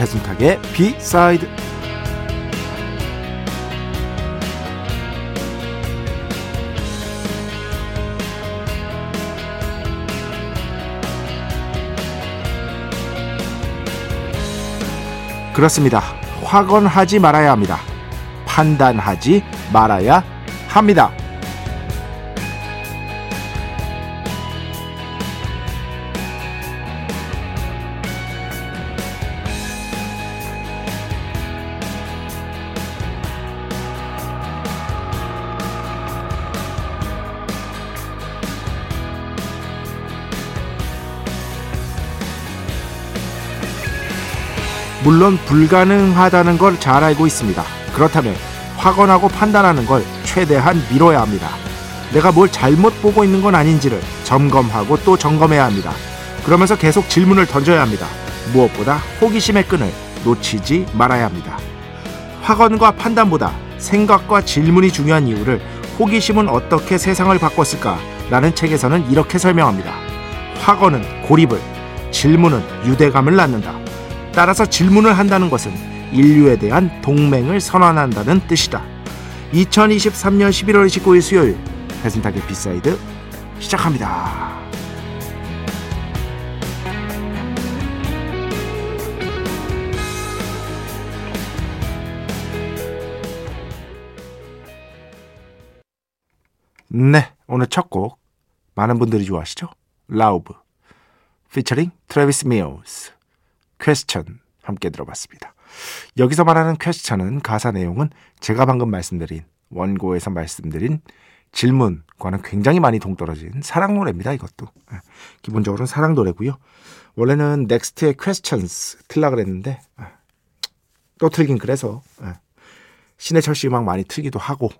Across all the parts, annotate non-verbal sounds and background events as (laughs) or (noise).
배순탁의 비사이드 그렇습니다. 확언하지 말아야 합니다. 판단하지 말아야 합니다. 물론 불가능하다는 걸 잘 알고 있습니다. 그렇다면 확언하고 판단하는 걸 최대한 미뤄야 합니다. 내가 뭘 잘못 보고 있는 건 아닌지를 점검하고 또 점검해야 합니다. 그러면서 계속 질문을 던져야 합니다. 무엇보다 호기심의 끈을 놓치지 말아야 합니다. 확언과 판단보다 생각과 질문이 중요한 이유를 호기심은 어떻게 세상을 바꿨을까? 라는 책에서는 이렇게 설명합니다. 확언은 고립을, 질문은 유대감을 낳는다. 따라서 질문을 한다는 것은 인류에 대한 동맹을 선언한다는 뜻이다. 2023년 11월 29일 수요일 배순탁의 B side 시작합니다. 네, 오늘 첫 곡 많은 분들이 좋아하시죠? Lauv featuring Travis Mills Question 함께 들어봤습니다. 여기서 말하는 question은 가사 내용은 제가 방금 말씀드린 원고에서 말씀드린 질문과는 굉장히 많이 동떨어진 사랑 노래입니다. 이것도 예, 기본적으로는 사랑 노래고요. 원래는 넥스트의 questions 틀라 그랬는데 예, 또 틀긴 그래서 예, 신해철 씨 음악 많이 틀기도 하고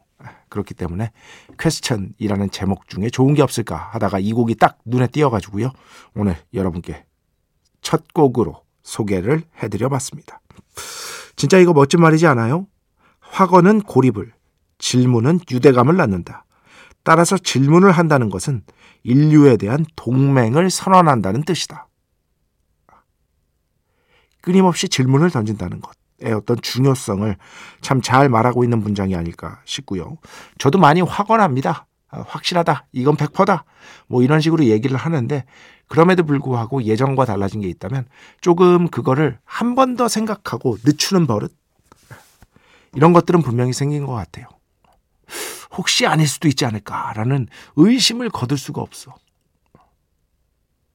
그렇기 때문에 퀘스천이라는 제목 중에 좋은 게 없을까 하다가 이 곡이 딱 눈에 띄어가지고요. 오늘 여러분께 첫 곡으로 소개를 해드려 봤습니다. 진짜 이거 멋진 말이지 않아요? 확언은 고립을, 질문은 유대감을 낳는다. 따라서 질문을 한다는 것은 인류에 대한 동맹을 선언한다는 뜻이다. 끊임없이 질문을 던진다는 것의 어떤 중요성을 참 잘 말하고 있는 문장이 아닐까 싶고요. 저도 많이 확언합니다. 아, 확실하다. 이건 100%다. 뭐 이런 식으로 얘기를 하는데 그럼에도 불구하고 예전과 달라진 게 있다면 조금 그거를 한 번 더 생각하고 늦추는 버릇 이런 것들은 분명히 생긴 것 같아요. 혹시 아닐 수도 있지 않을까라는 의심을 거둘 수가 없어.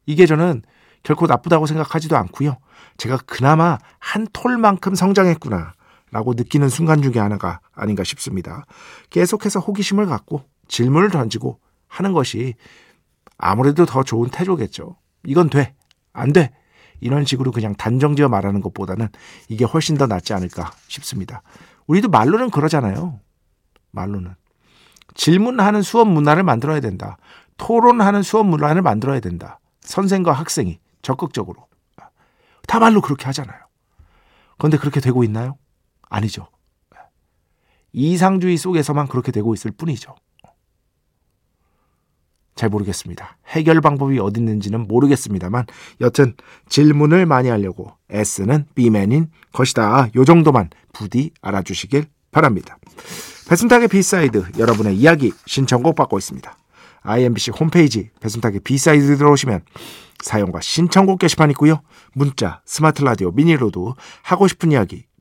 이게 저는 결코 나쁘다고 생각하지도 않고요. 제가 그나마 한 톨만큼 성장했구나 라고 느끼는 순간 중에 하나가 아닌가 싶습니다. 계속해서 호기심을 갖고 질문을 던지고 하는 것이 아무래도 더 좋은 태도겠죠. 이건 돼. 안 돼. 이런 식으로 그냥 단정지어 말하는 것보다는 이게 훨씬 더 낫지 않을까 싶습니다. 우리도 말로는 그러잖아요. 말로는. 질문하는 수업 문화를 만들어야 된다. 토론하는 수업 문화를 만들어야 된다. 선생과 학생이 적극적으로. 다 말로 그렇게 하잖아요. 그런데 그렇게 되고 있나요? 아니죠. 이상주의 속에서만 그렇게 되고 있을 뿐이죠. 잘 모르겠습니다. 해결 방법이 어디 있는지는 모르겠습니다만 여튼 질문을 많이 하려고 S는 B맨인 것이다. 요 정도만 부디 알아주시길 바랍니다. 배순탁의 B side 여러분의 이야기 신청곡 받고 있습니다. IMBC 홈페이지 배순탁의 B side 들어오시면 사연과 신청곡 게시판 있고요. 문자, 스마트 라디오, 미니로도 하고 싶은 이야기,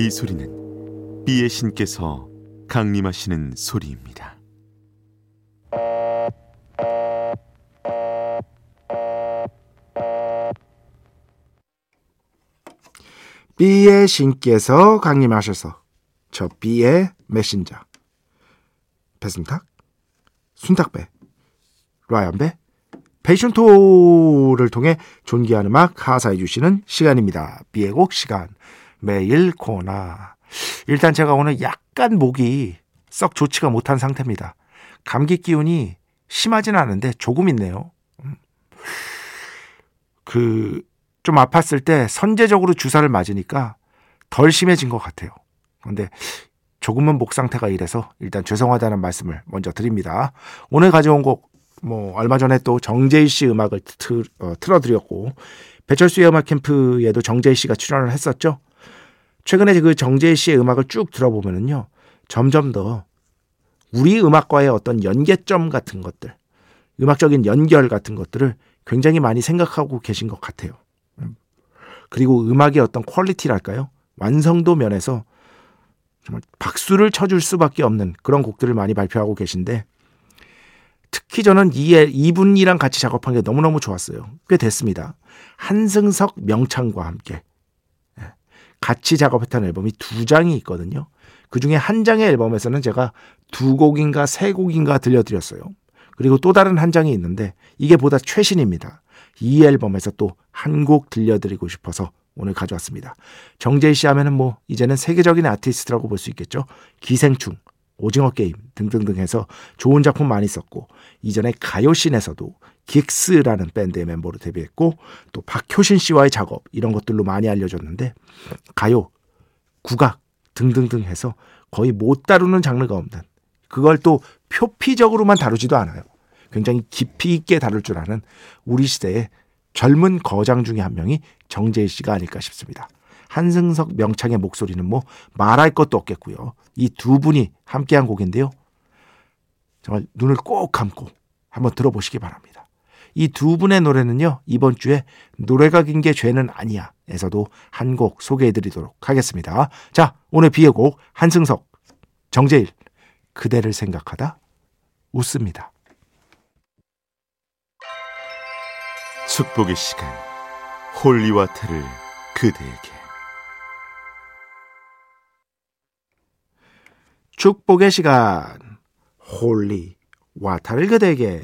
이 소리는 비의 신께서 강림하시는 소리입니다. B의 신께서 강림하셔서 저 B의 메신저 배순탁, 순탁배, 라이언배, 패션토를 통해 존귀한 음악 가사해 주시는 시간입니다. B의 곡 시간 매일 코너 일단 제가 오늘 약간 목이 썩 좋지가 못한 상태입니다. 감기 기운이 심하진 않은데 조금 있네요. 음. 그, 좀 아팠을 때 선제적으로 주사를 맞으니까 덜 심해진 것 같아요. 근데 조금은 목 상태가 이래서 일단 죄송하다는 말씀을 먼저 드립니다. 오늘 가져온 곡, 뭐, 얼마 전에 또 정재희 씨 음악을 틀, 어, 틀어드렸고, 배철수의 음악 캠프에도 정재희 씨가 출연을 했었죠. 최근에 그 정재희 씨의 음악을 쭉 들어보면은요, 점점 더 우리 음악과의 어떤 연계점 같은 것들, 음악적인 연결 같은 것들을 굉장히 많이 생각하고 계신 것 같아요. 음. 그리고 음악의 어떤 퀄리티랄까요? 완성도 면에서 정말 박수를 쳐줄 수밖에 없는 그런 곡들을 많이 발표하고 계신데 특히 저는 이, 이분이랑 같이 작업한 게 너무너무 좋았어요. 꽤 됐습니다. 한승석 명창과 함께 예. 같이 작업했던 앨범이 두 장이 있거든요. 그 중에 한 장의 앨범에서는 제가 두 곡인가 세 곡인가 들려드렸어요. 그리고 또 다른 한 장이 있는데 이게 보다 최신입니다. 이 앨범에서 또 한 곡 들려드리고 싶어서 오늘 가져왔습니다. 정재희 씨 하면은 뭐 이제는 세계적인 아티스트라고 볼 수 있겠죠. 기생충, 오징어 게임 등등등 해서 좋은 작품 많이 썼고 이전에 가요 씬에서도 긱스라는 밴드의 멤버로 데뷔했고 또 박효신 씨와의 작업 이런 것들로 많이 알려졌는데 가요, 국악 등등등 해서 거의 못 다루는 장르가 없는 그걸 또 표피적으로만 다루지도 않아요. 굉장히 깊이 있게 다룰 줄 아는 우리 시대의 젊은 거장 중에 한 명이 정재희 씨가 아닐까 싶습니다. 한승석 명창의 목소리는 뭐 말할 것도 없겠고요. 이 두 분이 함께한 곡인데요. 정말 눈을 꼭 감고 한번 들어보시기 바랍니다. 이 두 분의 노래는요, 이번 주에 노래가 긴 게 죄는 아니야 에서도 한 곡 소개해 드리도록 하겠습니다. 자, 오늘 비의 곡 한승석, 정재일, 그대를 생각하다 웃습니다. 축복의 시간 holy water를 그대에게 축복의 시간 holy water를 그대에게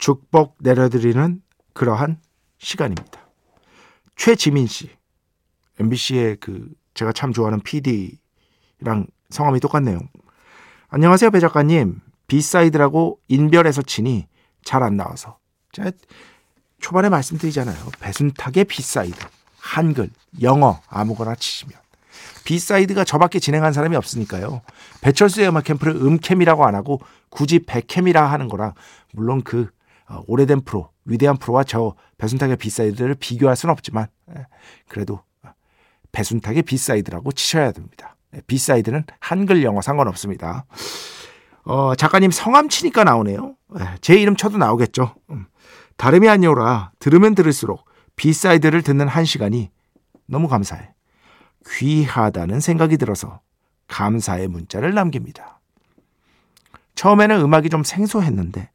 축복 내려드리는 그러한 시간입니다. 최지민 씨 MBC의 그 제가 참 좋아하는 PD랑 성함이 똑같네요. 안녕하세요 배 작가님 B side라고 인별에서 치니 잘 안 나와서 제가 초반에 말씀드리잖아요. 배순탁의 B side 한글 영어 아무거나 치시면 B side가 저밖에 진행한 사람이 없으니까요. 배철수의 음악 캠프를 음캠이라고 안 하고 굳이 백캠이라 하는 거라 물론 그 어, 오래된 프로, 위대한 프로와 저 배순탁의 B side를 비교할 수는 없지만 예, 그래도 배순탁의 B side라고 치셔야 됩니다. 예, B side는 한글 영어 상관없습니다. 어, 작가님 성함 치니까 나오네요. 예, 제 이름 쳐도 나오겠죠. 음, 다름이 아니오라 들으면 들을수록 B side를 듣는 한 시간이 너무 감사해. 귀하다는 생각이 들어서 감사의 문자를 남깁니다. 처음에는 음악이 좀 생소했는데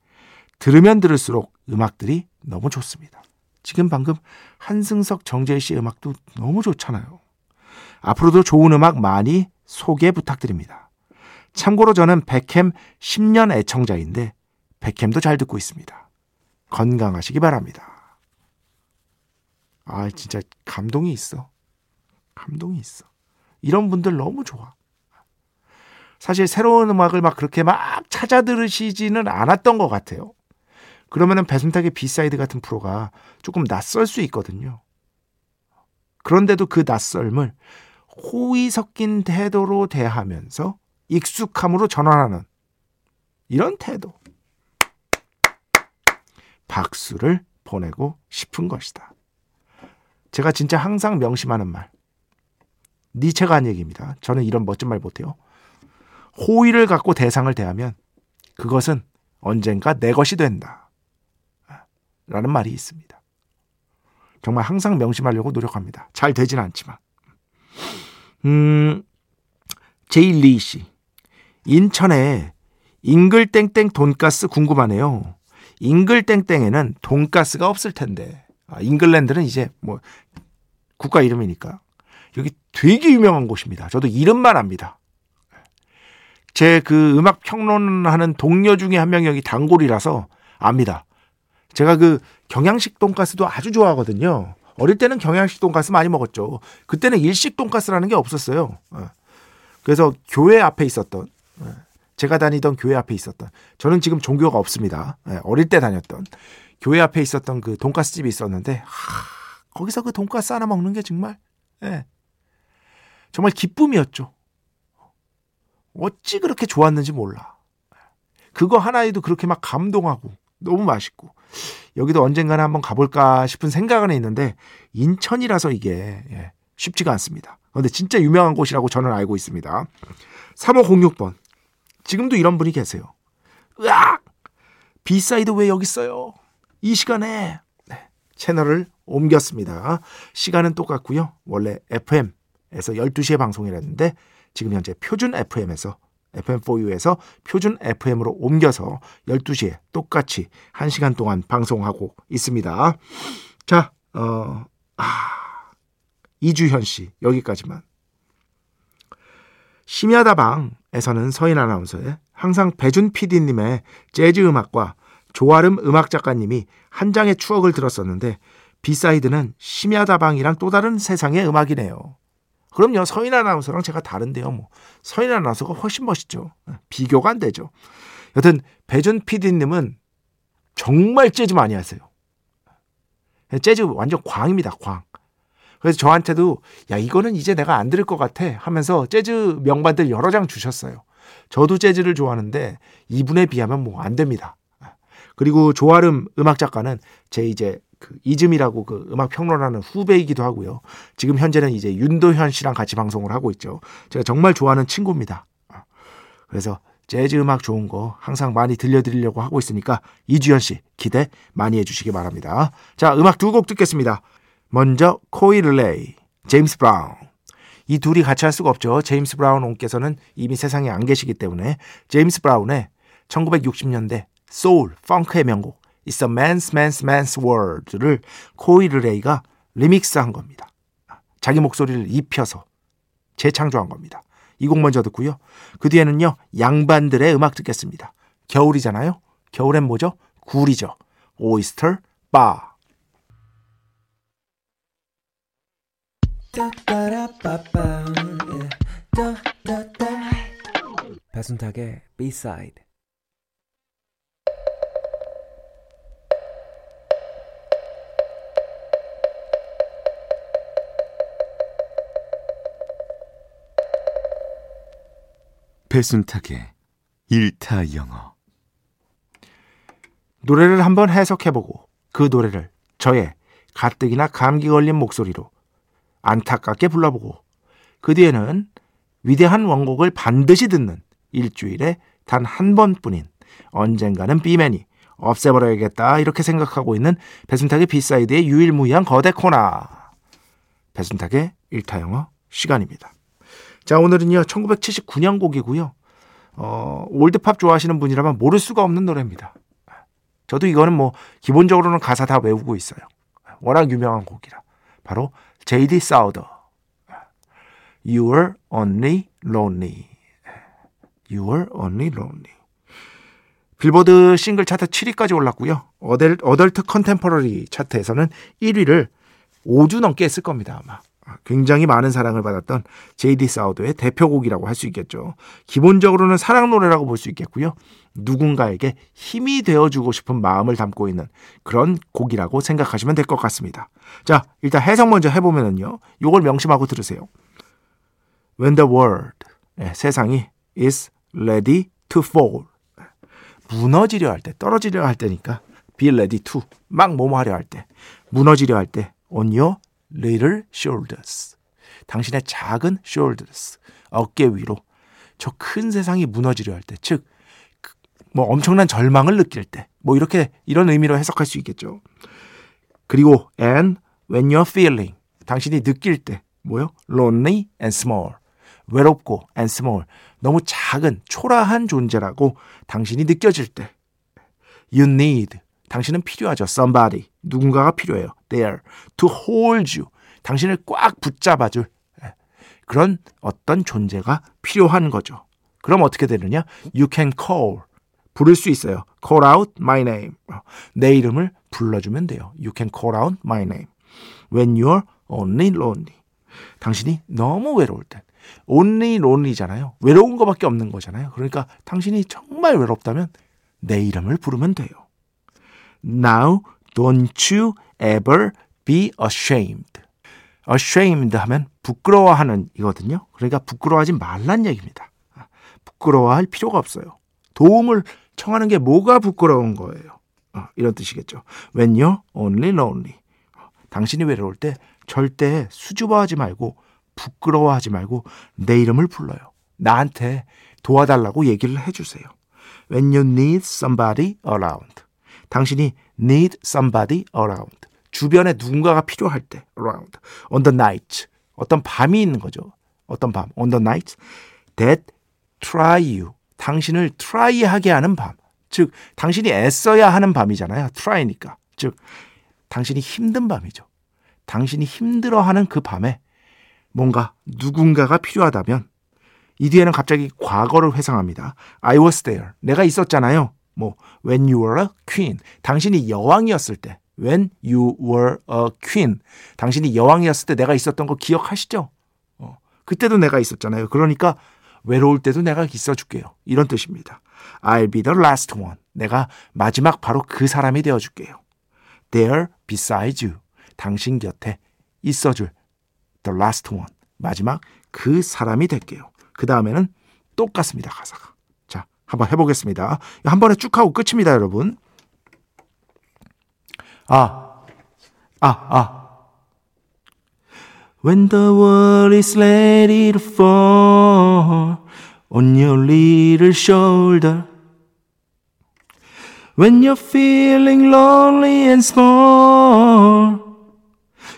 들으면 들을수록 음악들이 너무 좋습니다. 지금 방금 한승석 정재희 씨 음악도 너무 좋잖아요. 앞으로도 좋은 음악 많이 소개 부탁드립니다. 참고로 저는 백캠 10년 애청자인데 백캠도 잘 듣고 있습니다. 건강하시기 바랍니다. 아, 진짜 감동이 있어. 감동이 있어. 이런 분들 너무 좋아. 사실 새로운 음악을 막 그렇게 막 찾아 들으시지는 않았던 것 같아요. 그러면은 배순탁의 B side 같은 프로가 조금 낯설 수 있거든요. 그런데도 그 낯설음을 호의 섞인 태도로 대하면서 익숙함으로 전환하는 이런 태도. 박수를 보내고 싶은 것이다. 제가 진짜 항상 명심하는 말. 니체가 한 얘기입니다. 저는 이런 멋진 말 못해요. 호의를 갖고 대상을 대하면 그것은 언젠가 내 것이 된다. 라는 말이 있습니다. 정말 항상 명심하려고 노력합니다. 잘 되진 않지만. 음, 제일리 씨. 인천에 잉글땡땡 돈가스 궁금하네요. 잉글땡땡에는 돈가스가 없을 텐데. 아, 잉글랜드는 이제 뭐 국가 이름이니까. 여기 되게 유명한 곳입니다. 저도 이름만 압니다. 제 그 음악 평론하는 동료 중에 한 명이 여기 단골이라서 압니다. 제가 그 경양식 돈가스도 아주 좋아하거든요. 어릴 때는 경양식 돈가스 많이 먹었죠. 그때는 일식 돈가스라는 게 없었어요. 어. 그래서 교회 앞에 있었던 어, 제가 다니던 교회 앞에 있었던 저는 지금 종교가 없습니다. 예, 어릴 때 다녔던 교회 앞에 있었던 그 돈가스 집이 있었는데 하, 거기서 그 돈가스 하나 먹는 게 정말 예, 정말 기쁨이었죠. 어찌 그렇게 좋았는지 몰라. 그거 하나에도 그렇게 막 감동하고 너무 맛있고 여기도 언젠가는 한번 가볼까 싶은 생각은 있는데 인천이라서 이게 예, 쉽지가 않습니다. 그런데 진짜 유명한 곳이라고 저는 알고 있습니다. 3506번 지금도 이런 분이 계세요. 으악! B side 왜 여기 있어요? 이 시간에 네, 채널을 옮겼습니다. 시간은 똑같고요. 원래 FM에서 12시에 방송을 했는데 지금 현재 표준 FM에서 FM4U에서 표준 FM으로 옮겨서 12시에 똑같이 1시간 동안 방송하고 있습니다. 자, 어, 아, 이주현 씨, 여기까지만. 심야다방에서는 서인 아나운서의 항상 배준 PD님의 재즈 음악과 조아름 음악 작가님이 한 장의 추억을 들었었는데 B side는 심야다방이랑 또 다른 세상의 음악이네요. 그럼요. 서인 아나운서랑 제가 다른데요. 뭐 서인 아나운서가 훨씬 멋있죠. 비교가 안 되죠. 여튼 배준 PD님은 정말 재즈 많이 하세요. 재즈 완전 광입니다. 광. 그래서 저한테도 야 이거는 이제 내가 안 들을 것 같아 하면서 재즈 명반들 여러 장 주셨어요. 저도 재즈를 좋아하는데 이분에 비하면 뭐 안 됩니다. 그리고 조아름 음악 작가는 제 이제 그 이즘이라고 그 음악 평론하는 후배이기도 하고요. 지금 현재는 이제 윤도현 씨랑 같이 방송을 하고 있죠. 제가 정말 좋아하는 친구입니다. 그래서 재즈 음악 좋은 거 항상 많이 들려드리려고 하고 있으니까 이주연 씨 기대 많이 해주시기 바랍니다. 자, 음악 두 곡 듣겠습니다. 먼저 코이 릴레이, 제임스 브라운. 이 둘이 같이 할 수가 없죠. 제임스 브라운 옹께서는 이미 세상에 안 계시기 때문에 제임스 브라운의 1960년대 소울, 펑크의 명곡 It's a man's man's man's world를 코이 릴레이가 리믹스한 겁니다. 자기 목소리를 입혀서 재창조한 겁니다. 이 곡 먼저 듣고요. 그 뒤에는요. 양반들의 음악 듣겠습니다. 겨울이잖아요. 겨울엔 뭐죠? 굴이죠. oyster 바. 배순탁의 B-side 배순탁의 일타 영어 노래를 한번 해석해보고 그 노래를 저의 가뜩이나 감기 걸린 목소리로 안타깝게 불러보고 그 뒤에는 위대한 원곡을 반드시 듣는 일주일에 단 한 번뿐인 언젠가는 비맨이 없애버려야겠다 이렇게 생각하고 있는 배순탁의 B side의 유일무이한 거대 코너 배순탁의 일타 영어 시간입니다. 자 오늘은요 1979년 곡이고요. 어, 올드팝 좋아하시는 분이라면 모를 수가 없는 노래입니다. 저도 이거는 뭐 기본적으로는 가사 다 외우고 있어요. 워낙 유명한 곡이라. 바로 J.D. 사우더. You were only lonely. You were only lonely. 빌보드 싱글 차트 7위까지 올랐고요. 어델, adult contemporary 차트에서는 1위를 5주 넘게 했을 겁니다, 아마. 굉장히 많은 사랑을 받았던 제이디 사우더의 대표곡이라고 할 수 있겠죠. 기본적으로는 사랑 노래라고 볼 수 있겠고요. 누군가에게 힘이 되어주고 싶은 마음을 담고 있는 그런 곡이라고 생각하시면 될 것 같습니다. 자, 일단 해석 먼저 해보면은요. 요걸 명심하고 들으세요. When the world, 네, 세상이 is ready to fall. 무너지려 할 때, 떨어지려 할 때니까 be ready to, 막 뭐뭐 하려 할 때, 무너지려 할 때, on your little shoulders. 당신의 작은 shoulders. 어깨 위로. 저 큰 세상이 무너지려 할 때. 즉, 뭐 엄청난 절망을 느낄 때. 뭐 이렇게, 이런 의미로 해석할 수 있겠죠. 그리고, and when you're feeling. 당신이 느낄 때. 뭐요? lonely and small. 외롭고 and small. 너무 작은, 초라한 존재라고 당신이 느껴질 때. You need. 당신은 필요하죠. Somebody. 누군가가 필요해요. There. To hold you. 당신을 꽉 붙잡아줄 예, 그런 어떤 존재가 필요한 거죠. 그럼 어떻게 되느냐? You can call. 부를 수 있어요. Call out my name. 내 이름을 불러주면 돼요. You can call out my name. When you're only lonely. 당신이 너무 외로울 땐. only lonely잖아요. 외로운 것밖에 없는 거잖아요. 그러니까 당신이 정말 외롭다면 내 이름을 부르면 돼요. Now don't you ever be ashamed. ashamed 하면 부끄러워하는 이거든요. 그러니까 부끄러워하지 말란 얘기입니다. 부끄러워할 필요가 없어요. 도움을 청하는 게 뭐가 부끄러운 거예요. 어, 이런 뜻이겠죠. When you're only lonely. 당신이 외로울 때 절대 수줍어하지 말고 부끄러워하지 말고 내 이름을 불러요. 나한테 도와달라고 얘기를 해주세요. When you need somebody around. 당신이 need somebody around. 주변에 누군가가 필요할 때 around. On the night. 어떤 밤이 있는 거죠. 어떤 밤. On the night that try you. 당신을 try하게 하는 밤. 즉 당신이 애써야 하는 밤이잖아요. try니까. 즉 당신이 힘든 밤이죠. 당신이 힘들어하는 그 밤에 뭔가 누군가가 필요하다면 이 뒤에는 갑자기 과거를 회상합니다. I was there. 내가 있었잖아요. 뭐 when you were a queen. 당신이 여왕이었을 때. when you were a queen. 당신이 여왕이었을 때 내가 있었던 거 기억하시죠? 어, 그때도 내가 있었잖아요. 그러니까 외로울 때도 내가 있어 줄게요. 이런 뜻입니다. I'll be the last one. 내가 마지막 바로 그 사람이 되어 줄게요. There beside you. 당신 곁에 있어 줄 the last one. 마지막 그 사람이 될게요. 그 다음에는 똑같습니다. 가사가. 자, 한번 해보겠습니다. 한 번에 쭉 하고 끝입니다, 여러분. 아, 아, 아. When the world is ready to fall on your little shoulder. When you're feeling lonely and small,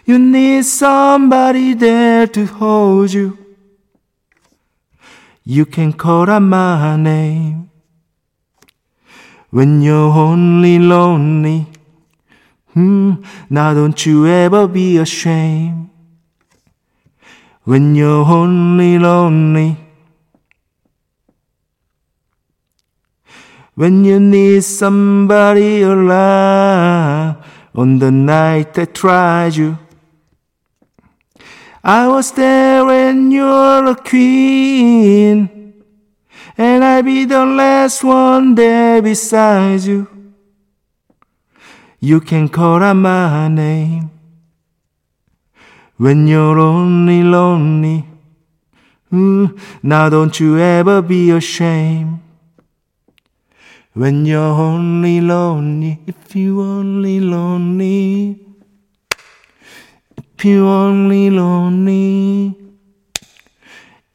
you need somebody there to hold you. You can call out my name. When you're only lonely, hmm, now don't you ever be ashamed. When you're only lonely, when you need somebody around on the night that tried you. I was there when you're a queen, and I'll be the last one there beside you. You can call out my name when you're only lonely. Mm, now don't you ever be ashamed. When you're only lonely, if you only lonely, if you only lonely,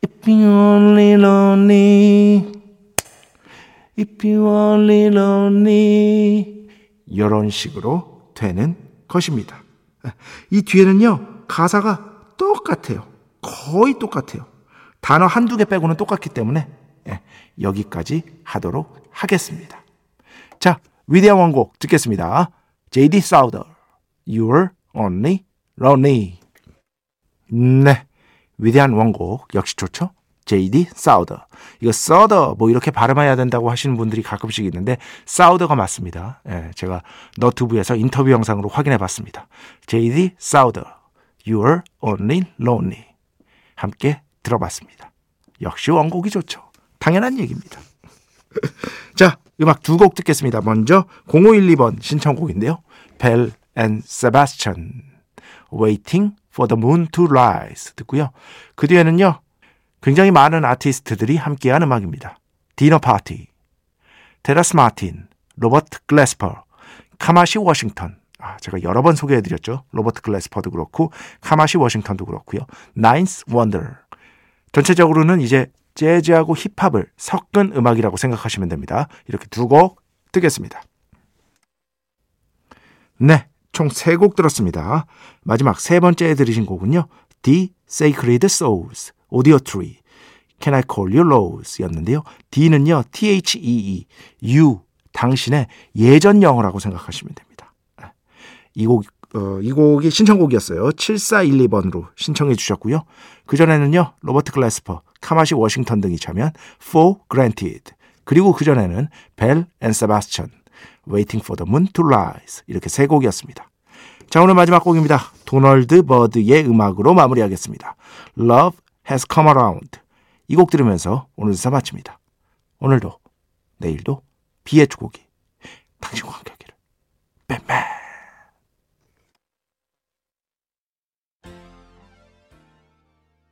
if you only lonely, if you only lonely, 이런 식으로 되는 것입니다. 이 뒤에는요, 가사가 똑같아요. 거의 똑같아요. 단어 한두 개 빼고는 똑같기 때문에 예, 여기까지 하도록 하겠습니다. 자, 위대한 원곡 듣겠습니다. JD 사우더, You're Only Lonely. 네, 위대한 원곡 역시 좋죠? JD 사우더. 이거 서더 뭐 이렇게 발음해야 된다고 하시는 분들이 가끔씩 있는데 사우더가 맞습니다. 예, 제가 너튜브에서 인터뷰 영상으로 확인해 봤습니다. JD 사우더. You're Only Lonely 함께 들어봤습니다. 역시 원곡이 좋죠. 당연한 얘기입니다. (laughs) 자, 음악 두 곡 듣겠습니다. 먼저 0512번 신청곡인데요. 벨 앤 세바스찬 Waiting for the Moon to Rise 듣고요. 그 뒤에는요. 굉장히 많은 아티스트들이 함께한 음악입니다. 디너 파티, 테라스 마틴, 로버트 글래스퍼, 카마시 워싱턴. 아, 제가 여러 번 소개해드렸죠. 로버트 글래스퍼도 그렇고 카마시 워싱턴도 그렇고요. 나인스 원더. 전체적으로는 이제 재즈하고 힙합을 섞은 음악이라고 생각하시면 됩니다. 이렇게 두 곡 뜨겠습니다. 네, 총세곡 들었습니다. 마지막 세 번째 들으신 곡은요. Thee Sacred Souls, Audiotree, Can I Call You Rose 였는데요. Thee는요, T-H-E-E, you, 당신의 예전 영어라고 생각하시면 됩니다. 이 곡, 어, 이 곡이 신청곡이었어요. 7412번으로 신청해 주셨고요. 그전에는요, 로버트 글래스퍼, 카마시 워싱턴 등이 참여한 For Granted, 그리고 그전에는 벨 앤 세바스찬, Waiting for the Moon to Rise 이렇게 세 곡이었습니다. 자 오늘 마지막 곡입니다. 도널드 버드의 음악으로 마무리하겠습니다. Love Has Come Around 이 곡 들으면서 오늘 순서 마칩니다. 오늘도 내일도 비의 주곡이 당신과 함께